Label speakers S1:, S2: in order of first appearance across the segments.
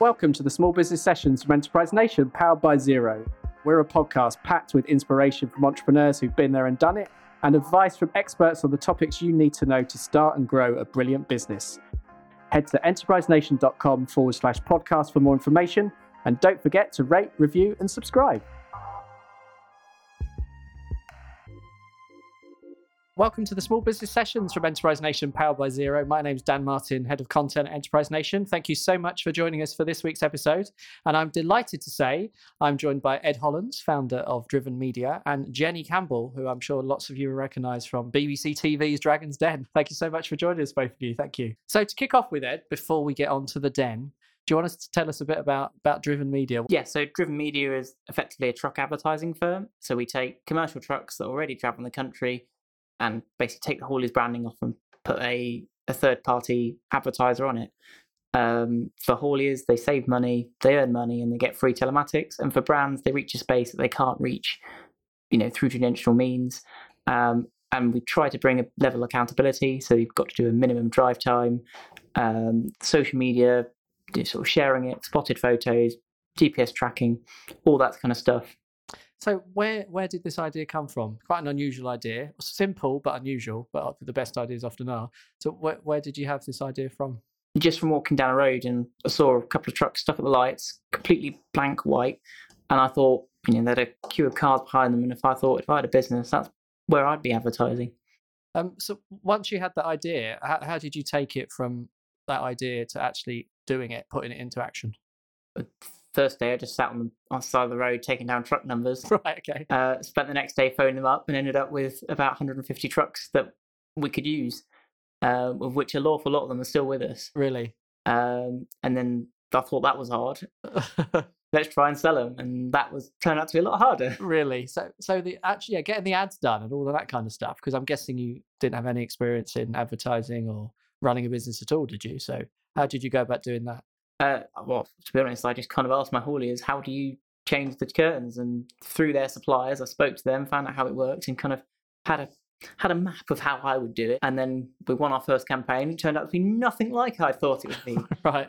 S1: Welcome to the Small Business Sessions from Enterprise Nation, powered by Xero. We're a podcast packed with inspiration from entrepreneurs who've been there and done it, and advice from experts on the topics you need to know to start and grow a brilliant business. Head to enterprisenation.com forward slash podcast for more information, and don't forget to rate, review, and subscribe. Welcome to the Small Business Sessions from Enterprise Nation, powered by Xero. My name's Dan Martin, Head of Content at Enterprise Nation. Thank you so much for joining us for this week's episode. And I'm delighted to say I'm joined by Ed Hollands, founder of Driven Media, and Jenny Campbell, who I'm sure lots of you will recognise from BBC TV's Dragon's Den. Thank you so much for joining us, both of you. Thank you. So, to kick off with, Ed, before we get on to the den, do you want us to tell us a bit about, about Driven Media?
S2: Yeah, so Driven Media is effectively a truck advertising firm. So we take commercial trucks that already travel in the country and basically take the haulier's branding off and put a, a third party advertiser on it. Um, for hauliers, they save money, they earn money, and they get free telematics. And for brands, they reach a space that they can't reach, you know, through traditional means. Um, and we try to bring a level of accountability. So you've got to do a minimum drive time, um, social media, sort of sharing it, spotted photos, GPS tracking, all that kind of stuff.
S1: So where where did this idea come from? Quite an unusual idea, simple but unusual. But the best ideas often are. So where where did you have this idea from?
S2: Just from walking down a road and I saw a couple of trucks stuck at the lights, completely blank white, and I thought, you know, they had a queue of cars behind them, and if I thought if I had a business, that's where I'd be advertising.
S1: Um, so once you had that idea, how, how did you take it from that idea to actually doing it, putting it into action?
S2: First day, I just sat on the, on side of the road taking down truck numbers.
S1: Right. Okay.
S2: Uh, spent the next day phoning them up and ended up with about 150 trucks that we could use, uh, of which a lawful lot of them are still with us.
S1: Really.
S2: Um, and then I thought that was hard. Let's try and sell them, and that was turned out to be a lot harder.
S1: Really. So, so the actually, yeah, getting the ads done and all of that kind of stuff. Because I'm guessing you didn't have any experience in advertising or running a business at all, did you? So, how did you go about doing that?
S2: Uh, well, to be honest, I just kind of asked my hauliers, how do you change the curtains? And through their suppliers, I spoke to them, found out how it worked, and kind of had a had a map of how I would do it. And then we won our first campaign. It turned out to be nothing like I thought it would be.
S1: right.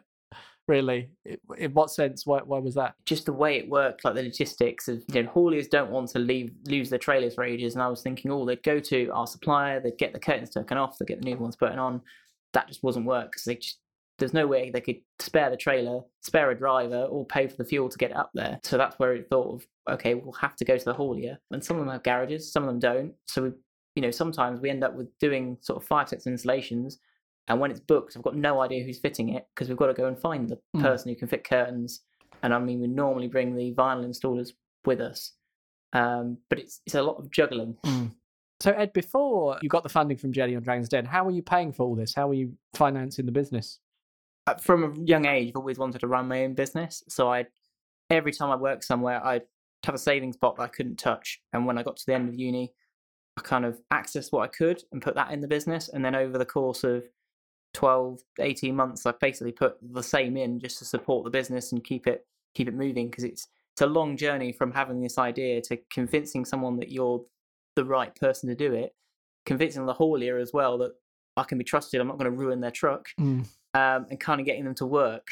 S1: Really? In what sense? Why, why was that?
S2: Just the way it worked, like the logistics of, you know, hauliers don't want to leave lose their trailers for ages. And I was thinking, oh, they'd go to our supplier, they'd get the curtains taken off, they'd get the new ones put on. That just wasn't work because they just there's no way they could spare the trailer, spare a driver, or pay for the fuel to get up there. So that's where it thought of, okay, we'll have to go to the haulier. And some of them have garages, some of them don't. So we, you know, sometimes we end up with doing sort of five sets of installations, and when it's booked, I've got no idea who's fitting it because we've got to go and find the mm. person who can fit curtains. And I mean, we normally bring the vinyl installers with us, um, but it's it's a lot of juggling.
S1: Mm. So Ed, before you got the funding from Jenny on Dragon's Den, how were you paying for all this? How were you financing the business?
S2: Uh, from a young age, I've always wanted to run my own business. So I, every time I worked somewhere, I'd have a savings pot that I couldn't touch. And when I got to the end of uni, I kind of accessed what I could and put that in the business. And then over the course of 12, 18 months, I basically put the same in just to support the business and keep it keep it moving because it's it's a long journey from having this idea to convincing someone that you're the right person to do it, convincing the haulier as well that I can be trusted. I'm not going to ruin their truck. Mm um, and kind of getting them to work.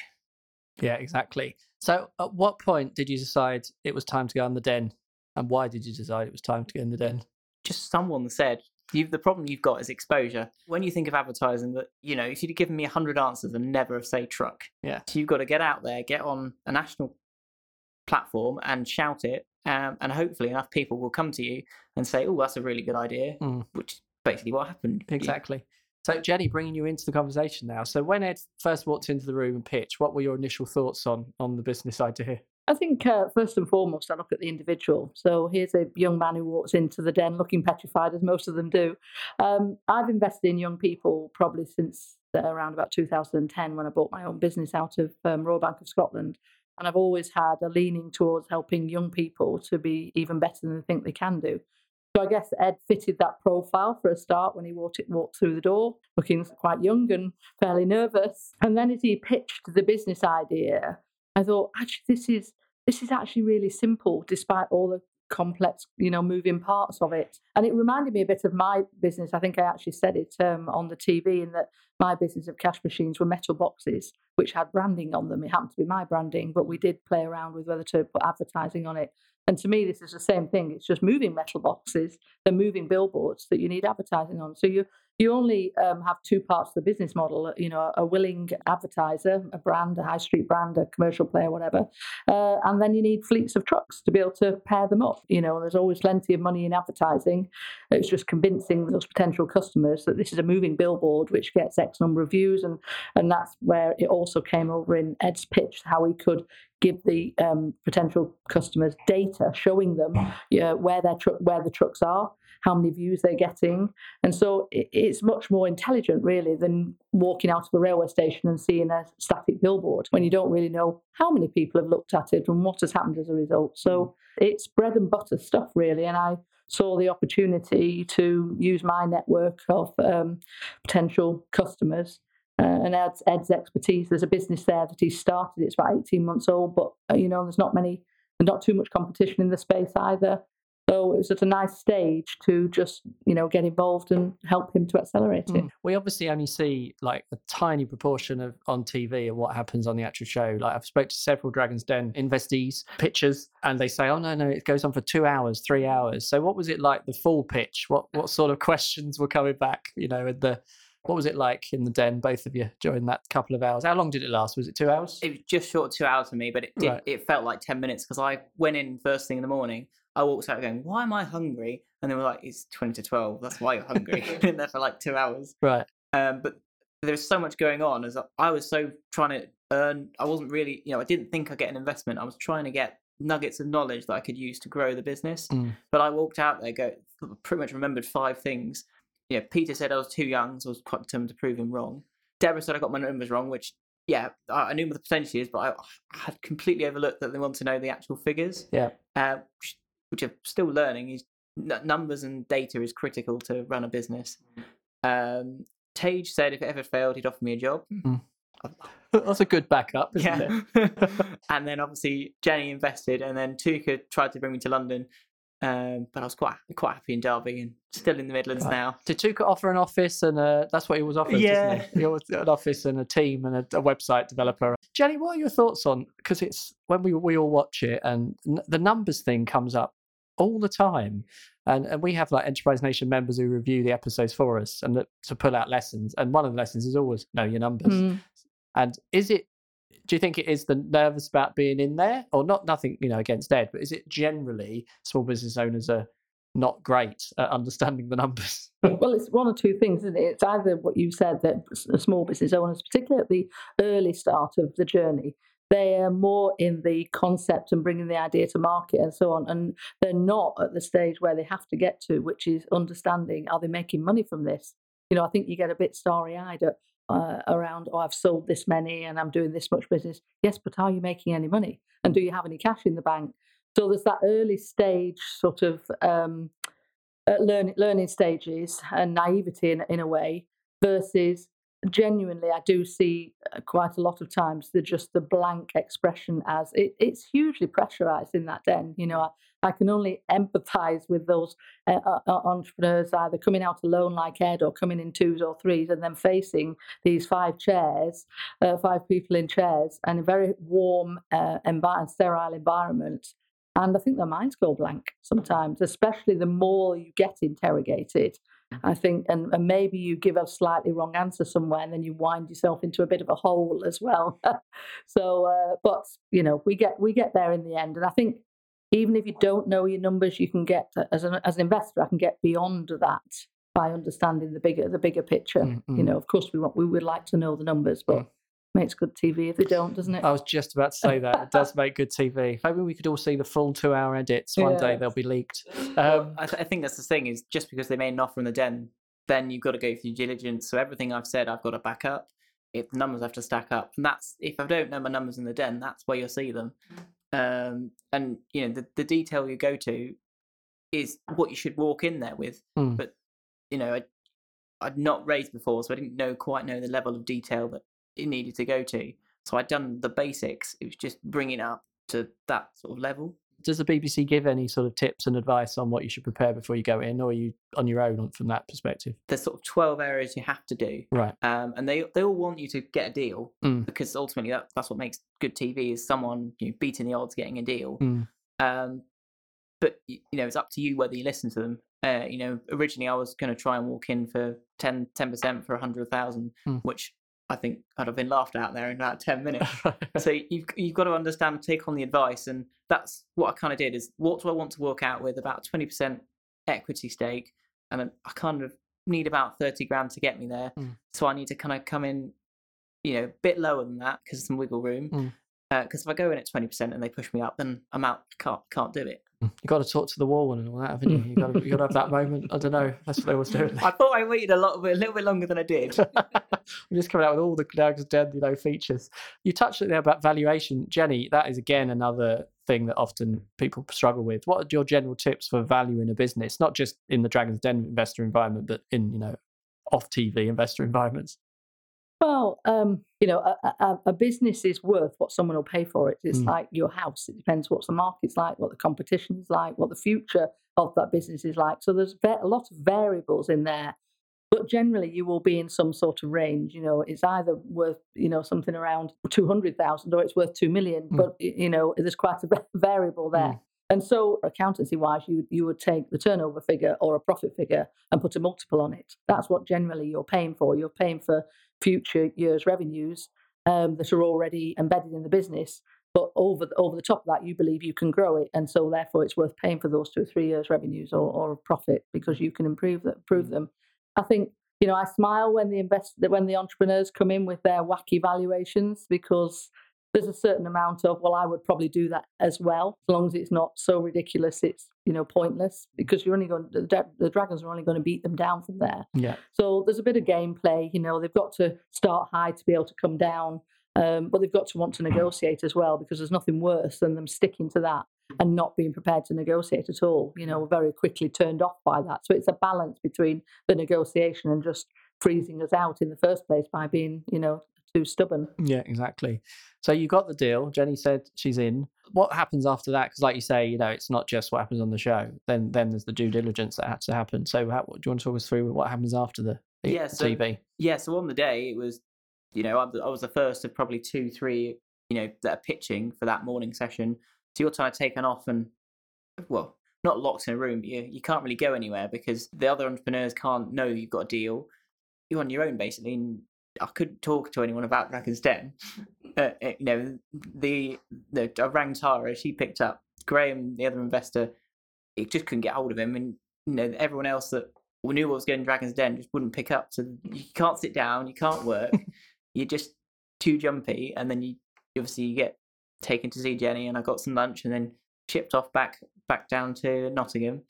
S1: Yeah, exactly. So, at what point did you decide it was time to go in the den, and why did you decide it was time to go in the den?
S2: Just someone said, the problem you've got is exposure. When you think of advertising, that you know, if you'd given me hundred answers and never have say truck,
S1: yeah,
S2: so you've got to get out there, get on a national platform and shout it, um, and hopefully enough people will come to you and say, "Oh, that's a really good idea," mm. which is basically what happened.
S1: Exactly. So, Jenny, bringing you into the conversation now. So, when Ed first walked into the room and pitched, what were your initial thoughts on on the business idea?
S3: I think uh, first and foremost, I look at the individual. So here's a young man who walks into the den looking petrified, as most of them do. Um, I've invested in young people probably since uh, around about 2010 when I bought my own business out of um, Royal Bank of Scotland. And I've always had a leaning towards helping young people to be even better than they think they can do. So I guess Ed fitted that profile for a start when he walked, walked through the door, looking quite young and fairly nervous. And then as he pitched the business idea, I thought, actually, this is this is actually really simple, despite all the complex, you know, moving parts of it. And it reminded me a bit of my business. I think I actually said it um, on the TV in that my business of cash machines were metal boxes which had branding on them. It happened to be my branding, but we did play around with whether to put advertising on it. And to me, this is the same thing. It's just moving metal boxes, they're moving billboards that you need advertising on. So you you only um, have two parts of the business model you know a willing advertiser a brand a high street brand a commercial player whatever uh, and then you need fleets of trucks to be able to pair them up you know there's always plenty of money in advertising. It's just convincing those potential customers that this is a moving billboard which gets x number of views and and that's where it also came over in ed's pitch how he could give the um, potential customers data showing them you know, where their tr- where the trucks are how many views they're getting. And so it's much more intelligent, really, than walking out of a railway station and seeing a static billboard when you don't really know how many people have looked at it and what has happened as a result. So mm. it's bread and butter stuff, really. And I saw the opportunity to use my network of um, potential customers uh, and Ed's, Ed's expertise. There's a business there that he started. It's about 18 months old, but uh, you know, there's not many, not too much competition in the space either. So it was at a nice stage to just, you know, get involved and help him to accelerate it. Mm.
S1: We obviously only see like a tiny proportion of on TV of what happens on the actual show. Like I've spoke to several Dragon's Den investees, pitchers, and they say, "Oh no, no, it goes on for two hours, three hours." So what was it like the full pitch? What what sort of questions were coming back? You know, and the what was it like in the den, both of you, during that couple of hours? How long did it last? Was it two hours?
S2: It was just short of two hours for me, but it did, right. it felt like ten minutes because I went in first thing in the morning. I walked out going, "Why am I hungry?" And they were like, "It's twenty to twelve. That's why you're hungry." Been there for like two hours.
S1: Right.
S2: Um, but there was so much going on as I was so trying to earn. I wasn't really, you know, I didn't think I'd get an investment. I was trying to get nuggets of knowledge that I could use to grow the business. Mm. But I walked out there, go pretty much remembered five things. You know, Peter said I was too young, so I was quite determined to prove him wrong. Deborah said I got my numbers wrong, which yeah, I knew what the percentages, but I, I had completely overlooked that they want to know the actual figures.
S1: Yeah.
S2: Uh, which I'm still learning, is numbers and data is critical to run a business. Mm. Um, Tej said if it ever failed, he'd offer me a job.
S1: Mm. That's a good backup, isn't yeah.
S2: and then obviously Jenny invested, and then Touker tried to bring me to London, um, but I was quite quite happy in Derby and still in the Midlands right. now.
S1: Did Touker offer an office and a, that's what he was offered? Isn't it? Yeah, he? he? was an office and a team and a, a website developer. Jenny, what are your thoughts on because it's when we we all watch it and n- the numbers thing comes up all the time. And, and we have like Enterprise Nation members who review the episodes for us and to pull out lessons. And one of the lessons is always know your numbers. Mm. And is it, do you think it is the nervous about being in there or not? Nothing, you know, against Ed, but is it generally small business owners are not great at understanding the numbers?
S3: well, it's one or two things, isn't it? It's either what you said that small business owners, particularly at the early start of the journey, they are more in the concept and bringing the idea to market and so on. And they're not at the stage where they have to get to, which is understanding are they making money from this? You know, I think you get a bit starry eyed uh, around, oh, I've sold this many and I'm doing this much business. Yes, but are you making any money? And do you have any cash in the bank? So there's that early stage sort of um, uh, learning, learning stages and naivety in, in a way versus genuinely, I do see uh, quite a lot of times the just the blank expression as it, it's hugely pressurized in that den. You know, I, I can only empathize with those uh, uh, uh, entrepreneurs either coming out alone like Ed or coming in twos or threes and then facing these five chairs, uh, five people in chairs, and a very warm uh, sterile environment. And I think their minds go blank sometimes, especially the more you get interrogated. I think, and, and maybe you give a slightly wrong answer somewhere, and then you wind yourself into a bit of a hole as well. so, uh, but you know, we get we get there in the end, and I think even if you don't know your numbers, you can get as an as an investor, I can get beyond that by understanding the bigger the bigger picture. Mm-hmm. You know, of course, we want we would like to know the numbers, but. Mm makes good TV if they don't, doesn't it?
S1: I was just about to say that. It does make good TV. Maybe we could all see the full two hour edits. One yeah. day they'll be leaked.
S2: Um, well, I, th- I, think that's the thing is just because they made an offer in the den, then you've got to go through diligence. So everything I've said, I've got to back up. If the numbers have to stack up, and that's if I don't know my numbers in the den, that's where you'll see them. Um, and you know the the detail you go to is what you should walk in there with. Mm. But you know, I, I'd not raised before, so I didn't know quite know the level of detail that it needed to go to. So I'd done the basics. It was just bringing up to that sort of level.
S1: Does the BBC give any sort of tips and advice on what you should prepare before you go in, or are you on your own from that perspective?
S2: There's sort of 12 areas you have to do.
S1: Right.
S2: Um, and they they all want you to get a deal
S1: Mm.
S2: because ultimately that, that's what makes good TV is someone you know, beating the odds getting a deal.
S1: Mm.
S2: Um, but you know it's up to you whether you listen to them. Uh, you know, originally I was going to try and walk in for 10 percent for a hundred thousand,
S1: Mm.
S2: which I think I'd have been laughed out there in about ten minutes. so you've you've got to understand, take on the advice, and that's what I kind of did. Is what do I want to work out with about twenty percent equity stake, and I kind of need about thirty grand to get me there.
S1: Mm.
S2: So I need to kind of come in, you know, a bit lower than that because some wiggle room.
S1: Mm.
S2: Because if I go in at twenty percent and they push me up, then I'm out. Can't can't do it. Mm.
S1: you got to talk to the wall and all that, haven't you? You got to, you got to have that moment. I don't know. That's what they always do.
S2: I thought I waited a lot, a little bit longer than I did.
S1: I'm just coming out with all the Dragons Den, you know, features. You touched it there about valuation, Jenny. That is again another thing that often people struggle with. What are your general tips for valuing a business, not just in the Dragons Den investor environment, but in you know off TV investor environments?
S3: Well, um, you know, a, a, a business is worth what someone will pay for it. It's
S1: Mm.
S3: like your house. It depends what the market's like, what the competition is like, what the future of that business is like. So there's a lot of variables in there. But generally, you will be in some sort of range. You know, it's either worth you know something around two hundred thousand or it's worth two million.
S1: Mm.
S3: But you know, there's quite a variable there.
S1: Mm.
S3: And so, accountancy wise, you would- you would take the turnover figure or a profit figure and put a multiple on it. That's what generally you're paying for. You're paying for future years' revenues um, that are already embedded in the business. But over the, over the top of that, you believe you can grow it, and so therefore it's worth paying for those two or three years' revenues or, or profit because you can improve them. Improve them. I think you know I smile when the invest when the entrepreneurs come in with their wacky valuations because there's a certain amount of well I would probably do that as well as long as it's not so ridiculous it's you know pointless because you're only going the, the dragons are only going to beat them down from there.
S1: Yeah.
S3: So there's a bit of gameplay. You know, they've got to start high to be able to come down, um, but they've got to want to negotiate as well because there's nothing worse than them sticking to that and not being prepared to negotiate at all. You know, very quickly turned off by that. So it's a balance between the negotiation and just freezing us out in the first place by being, you know, too stubborn.
S1: Yeah, exactly. So you got the deal. Jenny said she's in. What happens after that? Because, like you say, you know, it's not just what happens on the show. Then, then there's the due diligence that has to happen. So, how, do you want to talk us through what happens after the, the
S2: Yeah, so-
S1: TV?
S2: Yeah, so on the day it was, you know, I was the first of probably two, three, you know, that are pitching for that morning session. So you're kind of taken off and, well, not locked in a room. You you can't really go anywhere because the other entrepreneurs can't know you've got a deal. You're on your own basically. And I couldn't talk to anyone about Dragon's Den. Uh, uh, you know, the the I rang Tara. She picked up. Graham, the other investor, it just couldn't get hold of him, and you know everyone else that knew what was going to Dragon's Den just wouldn't pick up. So you can't sit down, you can't work, you're just too jumpy, and then you obviously you get taken to see Jenny, and I got some lunch, and then shipped off back back down to Nottingham,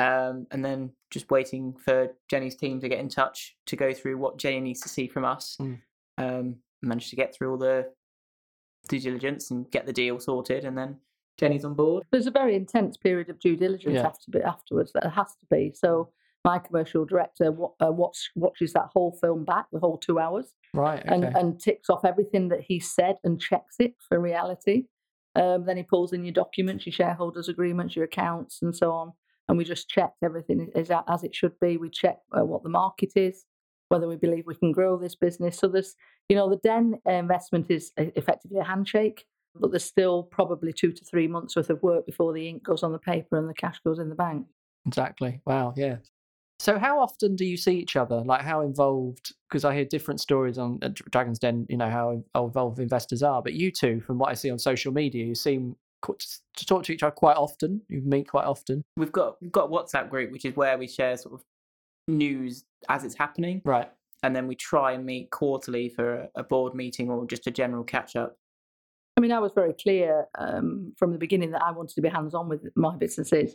S2: um, and then just waiting for Jenny's team to get in touch to go through what Jenny needs to see from us.
S1: Mm.
S2: Um, managed to get through all the due diligence and get the deal sorted, and then Jenny's on board.
S3: There's a very intense period of due diligence
S1: Yeah.
S3: after afterwards. That has to be. So my commercial director uh, watch, watches that whole film back, the whole two hours,
S1: Right. Okay.
S3: and, and ticks off everything that he said and checks it for reality. Um, then he pulls in your documents, your shareholders' agreements, your accounts, and so on. And we just checked everything is as it should be. We check uh, what the market is, whether we believe we can grow this business. So there's, you know, the Den investment is e- effectively a handshake, but there's still probably two to three months worth of work before the ink goes on the paper and the cash goes in the bank.
S1: Exactly. Wow. Yeah. So, how often do you see each other? Like, how involved? Because I hear different stories on uh, Dragon's Den. You know how involved investors are, but you two, from what I see on social media, you seem to talk to each other quite often. You meet quite often,
S2: We've got we've got a WhatsApp group which is where we share sort of news as it's happening,
S1: right?
S2: and then we try and meet quarterly for a, a board meeting or just a general catch up.
S3: I mean, I was very clear um, from the beginning that I wanted to be hands on with my businesses.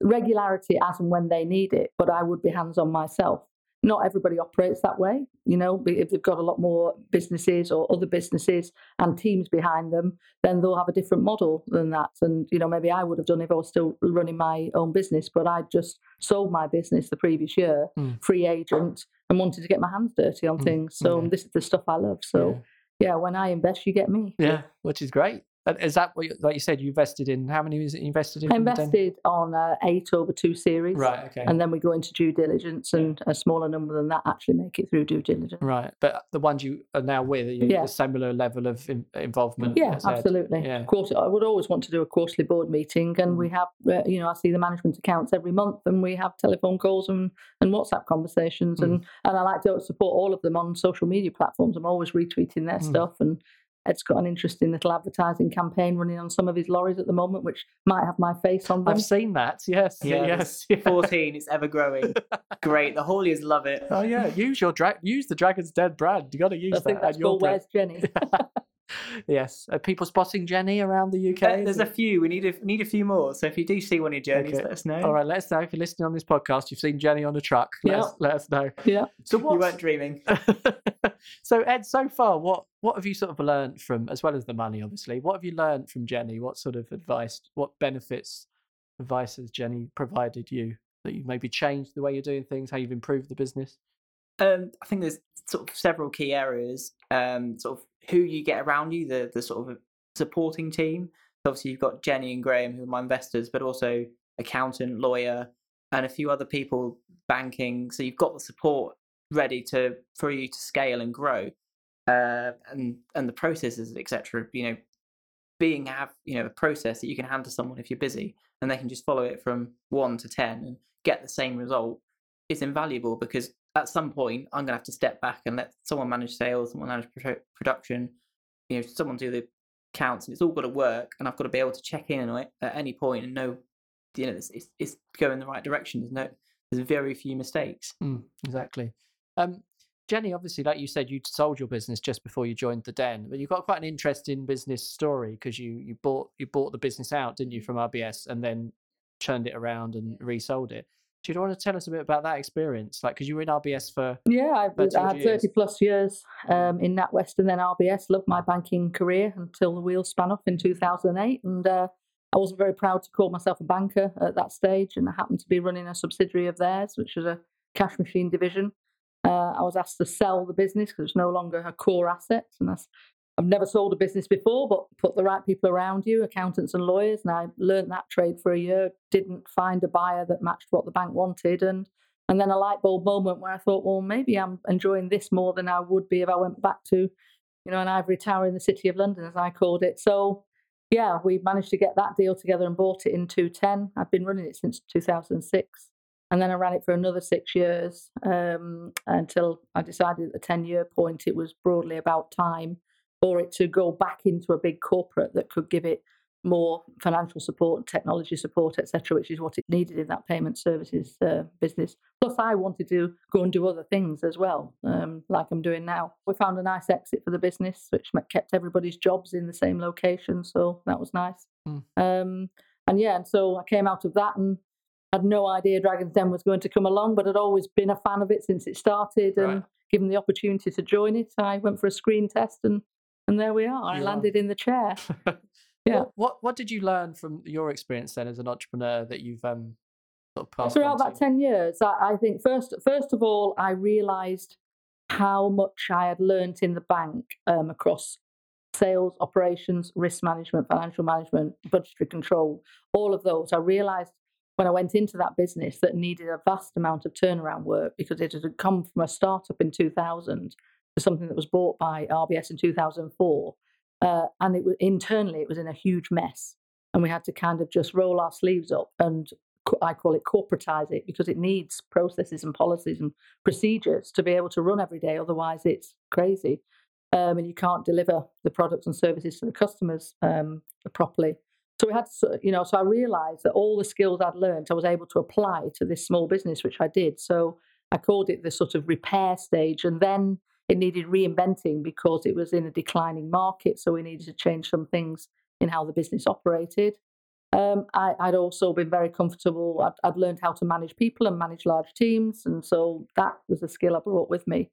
S3: Regularity as and when they need it, but I would be hands on myself. Not everybody operates that way. You know, if they've got a lot more businesses or other businesses and teams behind them, then they'll have a different model than that. And, you know, maybe I would have done if I was still running my own business, but I just sold my business the previous year,
S1: Mm.
S3: free agent, and wanted to get my hands dirty on
S1: Mm,
S3: things. So
S1: okay.
S3: this is the stuff I love. So, yeah, when I invest, you get me.
S1: yeah. yeah, which is great. Is that what, you, like you said, you invested in? How many was it invested in?
S3: I
S1: from the Den?
S3: invested on uh, eight over two series.
S1: Right. Okay.
S3: And then we go into due diligence, and a smaller number than that actually make it through due diligence.
S1: right. But the ones you are now with, are you
S3: Yeah.
S1: a similar level of in, involvement?
S3: Yeah, absolutely.
S1: Yeah.
S3: Of course, I would always want to do a quarterly board meeting, and we have, uh, you know, I see the management accounts every month, and we have telephone calls and, and WhatsApp conversations,
S1: Mm.
S3: and and I like to support all of them on social media platforms. I'm always retweeting their
S1: Mm.
S3: stuff, and Ed's got an interesting little advertising campaign running on some of his lorries at the moment, which might have my face on them.
S1: I've seen that. Yes.
S2: Yeah,
S1: yes.
S2: there's 14, it's ever growing. Great. The Hauliers love it.
S1: Oh yeah. Use your drag. Use the Dragon's Den brand. You got to use
S3: I
S1: that.
S3: think that's
S1: and your
S3: called
S1: brand.
S3: Where's Jenny?
S1: yes. Are people spotting Jenny around the UK?
S2: There's a few. We need a need a few more. So if you do see one of your journeys,
S1: Okay.
S2: let us know.
S1: All right, let us know if you're listening on this podcast. You've seen Jenny on a truck. Let,
S3: Yeah.
S1: us, let us know.
S3: yeah.
S1: So
S2: You weren't dreaming.
S1: so Ed, so far, what what have you sort of learned from, as well as the money, obviously? What have you learned from Jenny? What sort of advice, what benefits, advice has Jenny provided you that you maybe changed the way you're doing things, how you've improved the business?
S2: Um, I think there's sort of several key areas. Um, sort of who you get around you, the the sort of supporting team. So obviously, you've got Jenny and Graham, who are my investors, but also accountant, lawyer, and a few other people banking. So you've got the support ready to for you to scale and grow, uh, and and the processes, etc. You know, being have you know a process that you can hand to someone if you're busy, and they can just follow it from one to ten and get the same result. It's invaluable because at some point I'm gonna have to step back and let someone manage sales, someone manage produ- production, you know, someone do the counts, and it's all got to work. And I've got to be able to check in on it at any point and know, you know, it's, it's, it's going the right direction. There's no, there's very few mistakes.
S1: Mm, exactly. Um, Jenny, obviously, like you said, you sold your business just before you joined the Den, but you've got quite an interesting business story because you you bought you bought the business out, didn't you, from RBS, and then turned it around and resold it. Do you want to tell us a bit about that experience? Like, because you were in RBS for
S3: Yeah, I, I had 30 plus years um, in NatWest and then RBS. Loved my banking career until the wheels span off in 2008. And uh, I wasn't very proud to call myself a banker at that stage. And I happened to be running a subsidiary of theirs, which was a cash machine division. Uh, I was asked to sell the business because it's no longer a core asset. And that's, I've never sold a business before, but put the right people around you, accountants and lawyers. And I learned that trade for a year, didn't find a buyer that matched what the bank wanted. And and then a light bulb moment where I thought, well, maybe I'm enjoying this more than I would be if I went back to, you know, an ivory tower in the city of London, as I called it. So, yeah, we managed to get that deal together and bought it in 210. I've been running it since 2006. And then I ran it for another six years um, until I decided at the 10 year point it was broadly about time for it to go back into a big corporate that could give it more financial support, technology support, etc., which is what it needed in that payment services uh, business. Plus, I wanted to go and do other things as well, um, like I'm doing now. We found a nice exit for the business, which kept everybody's jobs in the same location, so that was nice.
S1: Mm.
S3: Um, and yeah, and so I came out of that and had no idea Dragon's Den was going to come along, but had always been a fan of it since it started. And
S1: Right.
S3: given the opportunity to join it, I went for a screen test, and and there we are. I
S1: You are.
S3: landed in the chair. Yeah.
S1: What, what what did you learn from your experience then as an entrepreneur that you've um sort of passed
S3: throughout that? 10 years I, I think first first of all i realized how much i had learnt in the bank um, across sales operations risk management financial management budgetary control all of those i realized when i went into that business that needed a vast amount of turnaround work because it had come from a startup in 2000 something that was bought by rbs in 2004 uh, and it was internally it was in a huge mess and we had to kind of just roll our sleeves up and I call it corporatize it because it needs processes and policies and procedures to be able to run every day. Otherwise, it's crazy. Um, and you can't deliver the products and services to the customers um, properly. So we had to, you know, so I realized that all the skills I'd learned, I was able to apply to this small business, which I did. So I called it the sort of repair stage. And then it needed reinventing because it was in a declining market. So we needed to change some things in how the business operated. Um, I, I'd also been very comfortable. I'd, I'd learned how to manage people and manage large teams, and so that was a skill I brought with me.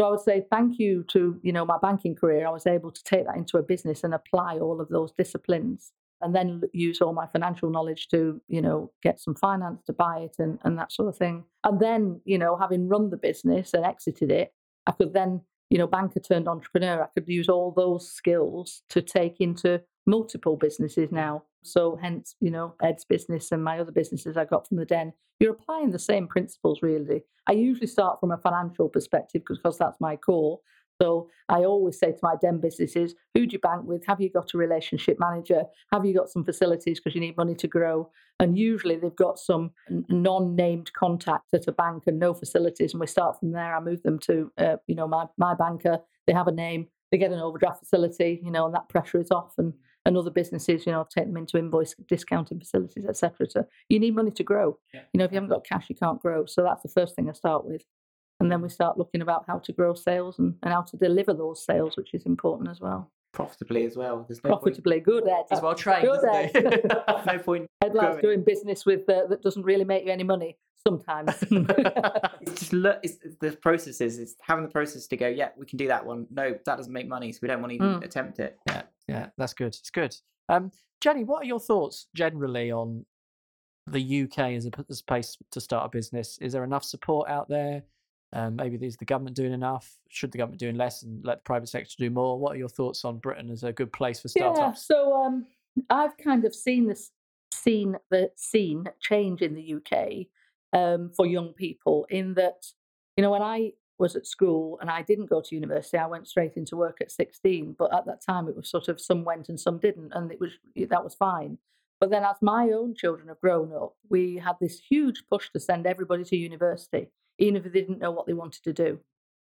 S3: So I would say thank you to you know my banking career. I was able to take that into a business and apply all of those disciplines, and then use all my financial knowledge to you know get some finance to buy it and, and that sort of thing. And then you know having run the business and exited it, I could then you know, banker turned entrepreneur, I could use all those skills to take into multiple businesses now. So hence, you know, Ed's business and my other businesses I got from the den. You're applying the same principles really. I usually start from a financial perspective because that's my core. So I always say to my den businesses, who do you bank with? Have you got a relationship manager? Have you got some facilities because you need money to grow? And usually they've got some non-named contact at a bank and no facilities. And we start from there. I move them to, uh, you know, my my banker. They have a name. They get an overdraft facility, you know, and that pressure is off. And and other businesses, you know, take them into invoice discounting facilities, etc. So you need money to grow.
S2: Yeah.
S3: You know, if you haven't got cash, you can't grow. So that's the first thing I start with. And then we start looking about how to grow sales and, and how to deliver those sales, which is important as well.
S2: Profitably as well. There's no
S3: Profitably, good Ed.
S1: He's well trained,
S3: Good
S1: isn't
S2: point. no point.
S3: Ed likes
S2: growing.
S3: doing business with uh, that doesn't really make you any money sometimes.
S2: It's just look. It's, it's the processes. It's having the process to go. Yeah, we can do that one. No, that doesn't make money, so we don't want to even
S3: Mm.
S2: attempt it.
S1: Yeah, yeah, that's good. It's good. Um, Jenny, what are your thoughts generally on the UK as a, p- as a place to start a business? Is there enough support out there? Um, maybe is the government doing enough? Should the government doing less and let the private sector do more? What are your thoughts on Britain as a good place for startups?
S3: Yeah, so um, I've kind of seen this seen the scene change in the UK um, for young people in that you know when I was at school and I didn't go to university, I went straight into work at 16. But at that time, it was sort of some went and some didn't, and it was that was fine. But then, as my own children have grown up, we had this huge push to send everybody to university, even if they didn't know what they wanted to do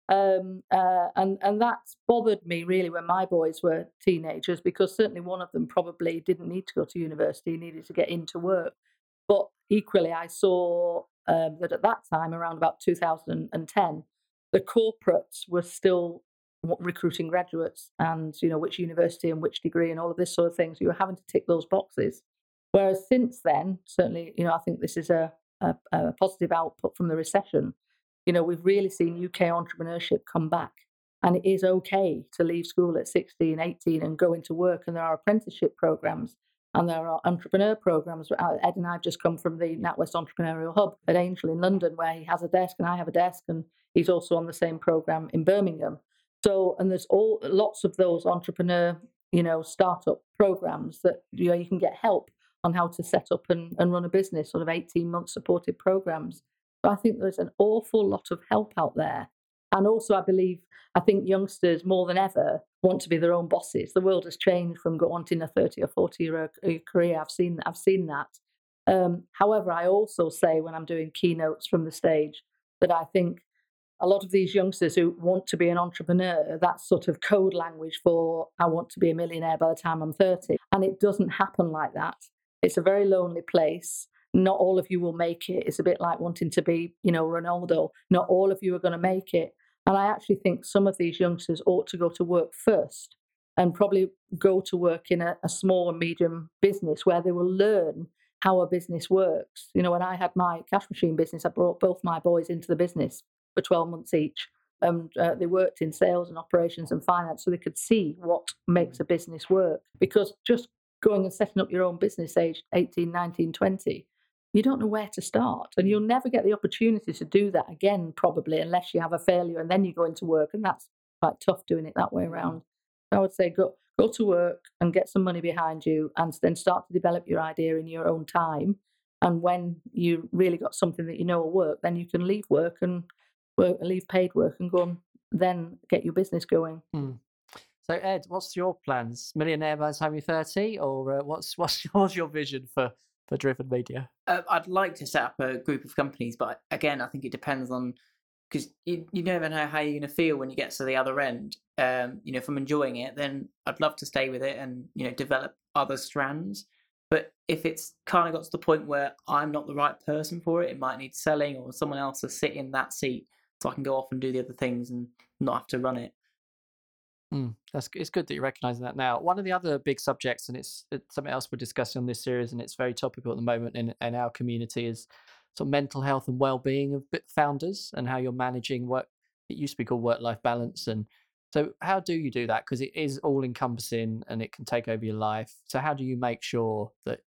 S3: um, uh, and and that bothered me really when my boys were teenagers because certainly one of them probably didn't need to go to university, needed to get into work. But equally, I saw um, that at that time, around about 2010, the corporates were still recruiting graduates, and you know which university and which degree and all of this sort of thing. So you were having to tick those boxes. Whereas since then, certainly, you know, I think this is a, a, a positive output from the recession you know, we've really seen UK entrepreneurship come back. And it is okay to leave school at 16, 18 and go into work. And there are apprenticeship programs and there are entrepreneur programs. Uh, Ed and I have just come from the NatWest Entrepreneurial Hub at Angel in London, where he has a desk and I have a desk, and he's also on the same program in Birmingham. So, and there's all lots of those entrepreneur, you know, startup programs that you know you can get help on how to set up and, and run a business, sort of 18 month supported programs. So I think there's an awful lot of help out there. And also, I believe, I think youngsters more than ever want to be their own bosses. The world has changed from wanting a 30 or 40 year uh, career. I've seen, I've seen that. Um, however, I also say when I'm doing keynotes from the stage that I think a lot of these youngsters who want to be an entrepreneur, that's sort of code language for I want to be a millionaire by the time I'm 30. And it doesn't happen like that. It's a very lonely place not all of you will make it. It's a bit like wanting to be, you know, Ronaldo. Not all of you are going to make it. And I actually think some of these youngsters ought to go to work first and probably go to work in a, a small and medium business where they will learn how a business works. You know, when I had my cash machine business, I brought both my boys into the business for 12 months each. And uh, they worked in sales and operations and finance so they could see what makes a business work. Because just going and setting up your own business age 18, 19, 20, you don't know where to start. And you'll never get the opportunity to do that again, probably, unless you have a failure and then you go into work. And that's quite tough doing it that way around. So I would say go, go to work and get some money behind you and then start to develop your idea in your own time. And when you really got something that you know will work, then you can leave work and work, leave paid work and go and then get your business going. Hmm.
S1: So Ed, what's your plans? Millionaire by the time you're 30, or uh, what's what's what's your vision for for Driven Media?
S2: Uh, I'd like to set up a group of companies, but again, I think it depends on because you, you never know how you're going to feel when you get to the other end. Um, you know, if I'm enjoying it, then I'd love to stay with it and you know develop other strands. But if it's kind of got to the point where I'm not the right person for it, it might need selling or someone else to sit in that seat so I can go off and do the other things and not have to run it.
S1: Mm, that's it's good that you're recognizing that now. One of the other big subjects, and it's, it's something else we're discussing on this series, and it's very topical at the moment in, in our community, is sort of mental health and well-being of founders and how you're managing work. It used to be called work-life balance, and so how do you do that? Because it is all-encompassing and it can take over your life. So how do you make sure that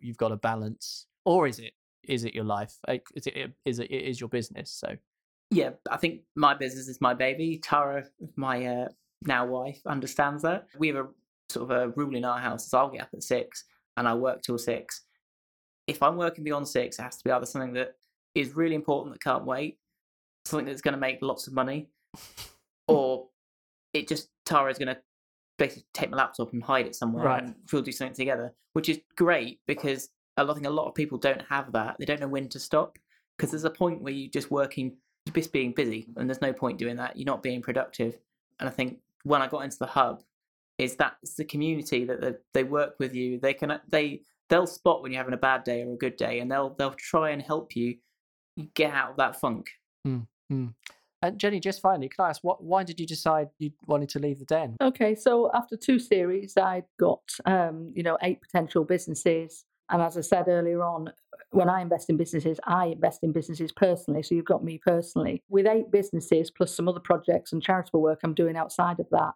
S1: you've got a balance, or is it is it your life? Is it is it, it is your business? So
S2: Yeah, I think my business is my baby. Tara, my uh, now wife, understands that. We have a sort of a rule in our house: is I'll get up at six and I work till six. If I'm working beyond six, it has to be either something that is really important that can't wait, something that's going to make lots of money, or it just Tara's going to basically take my laptop and hide it somewhere
S1: Right.
S2: and we'll do something together, which is great because I think a lot of people don't have that. They don't know when to stop because there's a point where you're just working, just being busy, and there's no point doing that. You're not being productive. And I think when I got into the hub, is that it's the community that they, they work with you. They can uh, they they'll spot when you're having a bad day or a good day, and they'll they'll try and help you get out of that funk. Mm, mm.
S1: And Jenny, just finally, can I ask, what, why did you decide you wanted to leave the den?
S3: Okay, so after two series, I got um, you know eight potential businesses, and as I said earlier on, when I invest in businesses, I invest in businesses personally. So you've got me personally with eight businesses plus some other projects and charitable work I'm doing outside of that.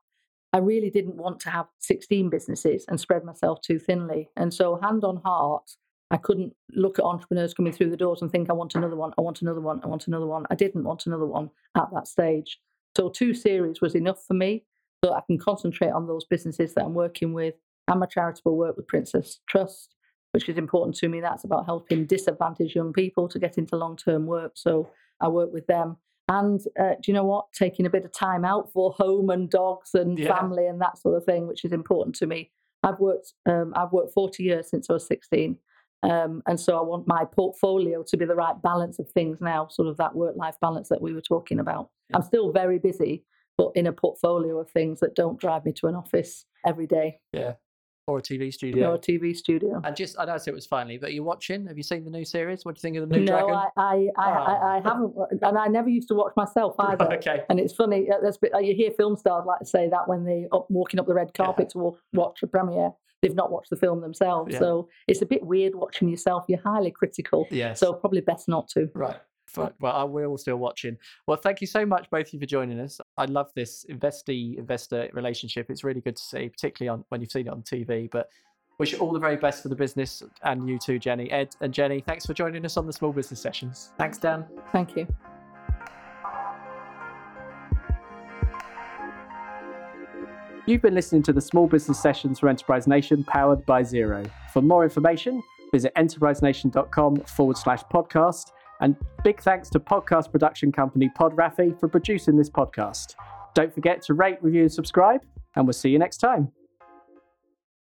S3: I really didn't want to have 16 businesses and spread myself too thinly. And so, hand on heart, I couldn't look at entrepreneurs coming through the doors and think, I want another one, I want another one, I want another one. I didn't want another one at that stage. So, two series was enough for me so I can concentrate on those businesses that I'm working with and my charitable work with Prince's Trust, which is important to me. That's about helping disadvantaged young people to get into long term work. So, I work with them. And uh, do you know what? Taking a bit of time out for home and dogs and
S1: Yeah.
S3: family and that sort of thing, which is important to me. I've worked. Um, I've worked forty years since I was sixteen, um, and so I want my portfolio to be the right balance of things now, sort of that work-life balance that we were talking about. I'm still very busy, but in a portfolio of things that don't drive me to an office every day
S1: Yeah. Or a TV
S3: or
S1: studio.
S3: a TV studio.
S1: And just, I know it was finally, but you're watching? Have you seen the new series? What do you think of the new
S3: no,
S1: Dragon?
S3: I, I, I, I, I
S1: Oh.
S3: haven't, and I never used to watch myself either.
S1: okay.
S3: And it's funny, uh, bit- uh, you hear film stars like to say that when they up walking up the red
S1: Yeah.
S3: carpet to walk, watch a premiere, they've not watched the film themselves.
S1: Yeah.
S3: So it's a bit weird watching yourself. You're highly critical.
S1: Yes.
S3: So probably best not to.
S1: Right. Fine. Well, I will still watching. Well, thank you so much, both of you, for joining us. I love this investee investor relationship. It's really good to see, particularly on when you've seen it on TV. But wish you all the very best for the business and you too, Jenny. Ed and Jenny, thanks for joining us on the Small Business Sessions.
S2: Thanks, Dan.
S3: Thank you.
S1: You've been listening to the Small Business Sessions for Enterprise Nation, powered by Xero. For more information, visit enterprisenation.com forward slash podcast. And big thanks to podcast production company Pod Raffi for producing this podcast. Don't forget to rate, review, and subscribe, and we'll see you next time.